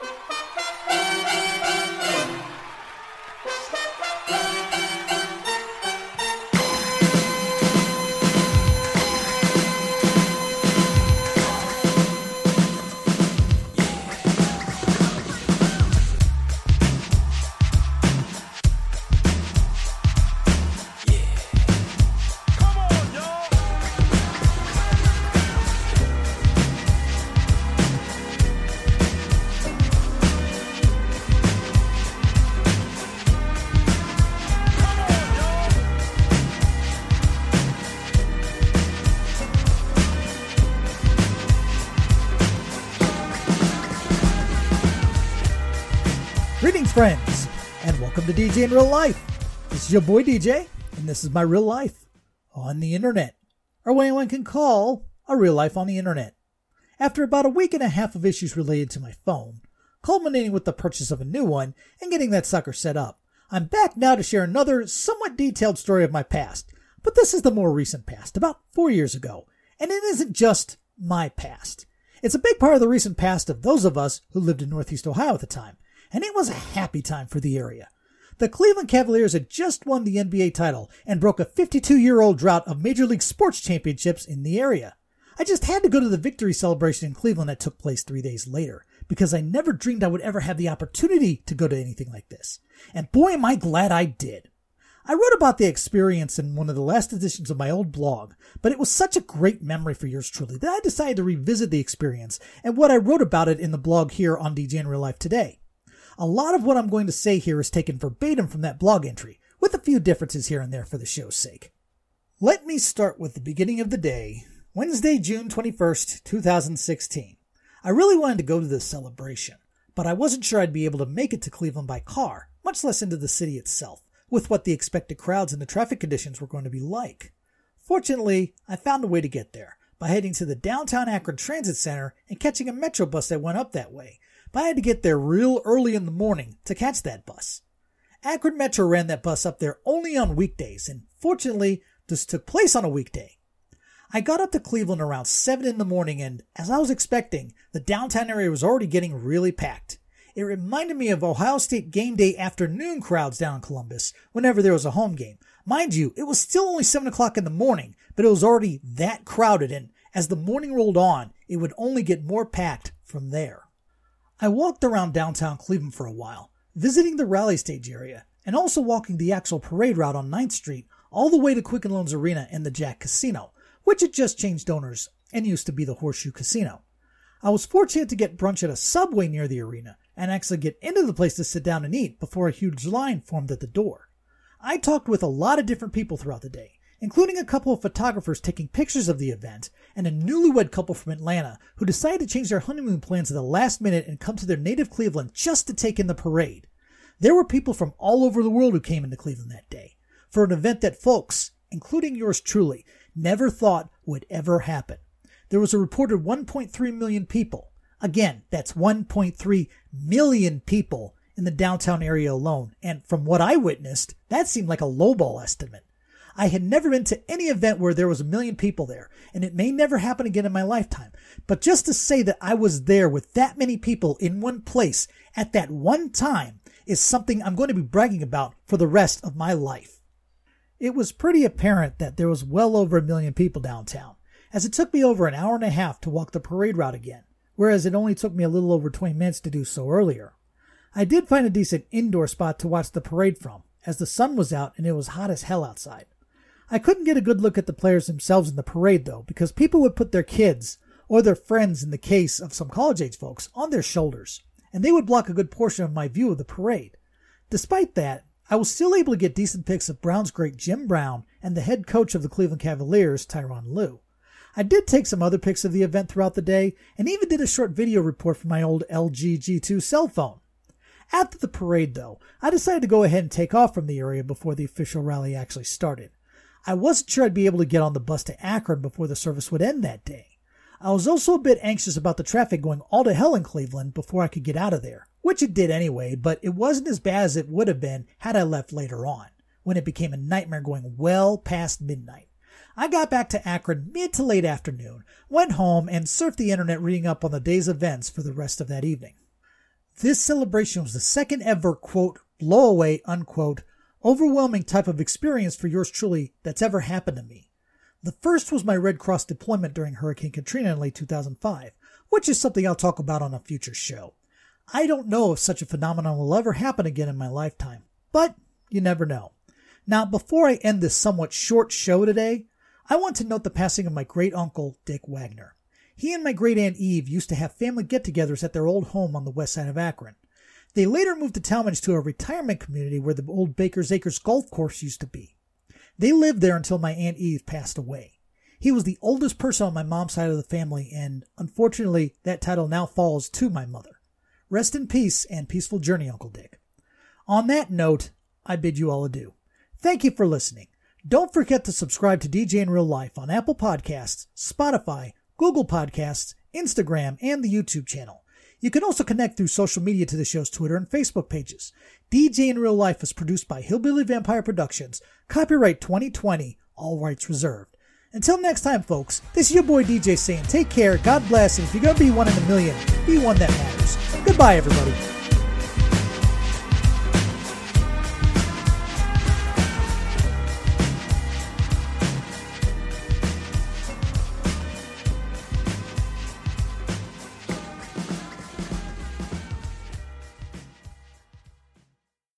Greetings, friends, and welcome to DJ in Real Life. This is your boy DJ, and this is my real life on the internet, or what anyone can call a real life on the internet. After about a week and a half of issues related to my phone, culminating with the purchase of a new one and getting that sucker set up, I'm back now to share another somewhat detailed story of my past. But this is the more recent past, about four years ago, and it isn't just my past. It's a big part of the recent past of those of us who lived in Northeast Ohio at the time and it was a happy time for the area. The Cleveland Cavaliers had just won the NBA title and broke a 52 year old drought of Major League Sports championships in the area. I just had to go to the victory celebration in Cleveland that took place three days later because I never dreamed I would ever have the opportunity to go to anything like this. And boy, am I glad I did. I wrote about the experience in one of the last editions of my old blog, but it was such a great memory for yours truly that I decided to revisit the experience and what I wrote about it in the blog here on DJ in Real Life today. A lot of what I'm going to say here is taken verbatim from that blog entry, with a few differences here and there for the show's sake. Let me start with the beginning of the day, Wednesday, June 21st, 2016. I really wanted to go to this celebration, but I wasn't sure I'd be able to make it to Cleveland by car, much less into the city itself, with what the expected crowds and the traffic conditions were going to be like. Fortunately, I found a way to get there by heading to the downtown Akron Transit Center and catching a metro bus that went up that way, but I had to get there real early in the morning to catch that bus. Akron Metro ran that bus up there only on weekdays, and fortunately, this took place on a weekday. I got up to Cleveland around 7 in the morning, and as I was expecting, the downtown area was already getting really packed. It reminded me of Ohio State game day afternoon crowds down in Columbus whenever there was a home game. Mind you, it was still only 7 o'clock in the morning, but it was already that crowded, and as the morning rolled on, it would only get more packed from there. I walked around downtown Cleveland for a while, visiting the rally stage area, and also walking the actual parade route on 9th Street all the way to Quicken Loans Arena and the Jack Casino, which had just changed owners and used to be the Horseshoe Casino. I was fortunate to get brunch at a subway near the arena and actually get into the place to sit down and eat before a huge line formed at the door. I talked with a lot of different people throughout the day, including a couple of photographers taking pictures of the event and a newlywed couple from Atlanta who decided to change their honeymoon plans at the last minute and come to their native Cleveland just to take in the parade. There were people from all over the world who came into Cleveland that day for an event that folks, including yours truly, never thought would ever happen. There was a reported 1.3 million people. Again, that's 1.3 million people in the downtown area alone. And from what I witnessed, that seemed like a lowball estimate. I had never been to any event where there was a million people there, and it may never happen again in my lifetime. But just to say that I was there with that many people in one place at that one time is something I'm going to be bragging about for the rest of my life. It was pretty apparent that there was well over a million people downtown, as it took me over an hour and a half to walk the parade route again, whereas it only took me a little over 20 minutes to do so earlier. I did find a decent indoor spot to watch the parade from, as the sun was out and it was hot as hell outside. I couldn't get a good look at the players themselves in the parade though, because people would put their kids, or their friends in the case of some college age folks, on their shoulders, and they would block a good portion of my view of the parade. Despite that, I was still able to get decent pics of Brown's great Jim Brown and the head coach of the Cleveland Cavaliers, Tyronn Lue. I did take some other pics of the event throughout the day and even did a short video report from my old LG G2 cell phone. After the parade though, I decided to go ahead and take off from the area before the official rally actually started. I wasn't sure I'd be able to get on the bus to Akron before the service would end that day. I was also a bit anxious about the traffic going all to hell in Cleveland before I could get out of there, which it did anyway, but it wasn't as bad as it would have been had I left later on, when it became a nightmare going well past midnight. I got back to Akron mid to late afternoon, went home, and surfed the internet reading up on the day's events for the rest of that evening. This celebration was the second ever, quote, blowaway, unquote, overwhelming type of experience for yours truly that's ever happened to me. The first was my Red Cross deployment during Hurricane Katrina in late 2005, which is something I'll talk about on a future show. I don't know if such a phenomenon will ever happen again in my lifetime, but you never know. Now, before I end this somewhat short show today, I want to note the passing of my great uncle, Dick Wagner. He and my great aunt Eve used to have family get togethers at their old home on the west side of Akron. They later moved to Tallmadge to a retirement community where the old Baker's Acres golf course used to be. They lived there until my Aunt Eve passed away. He was the oldest person on my mom's side of the family, and unfortunately, that title now falls to my mother. Rest in peace and peaceful journey, Uncle Dick. On that note, I bid you all adieu. Thank you for listening. Don't forget to subscribe to DJ in Real Life on Apple Podcasts, Spotify, Google Podcasts, Instagram, and the YouTube channel. You can also connect through social media to the show's Twitter and Facebook pages. DJ in Real Life is produced by Hillbilly Vampire Productions. Copyright 2020, all rights reserved. Until next time, folks, this is your boy DJ saying take care, God bless, and if you're going to be one in a million, be one that matters. Goodbye, everybody.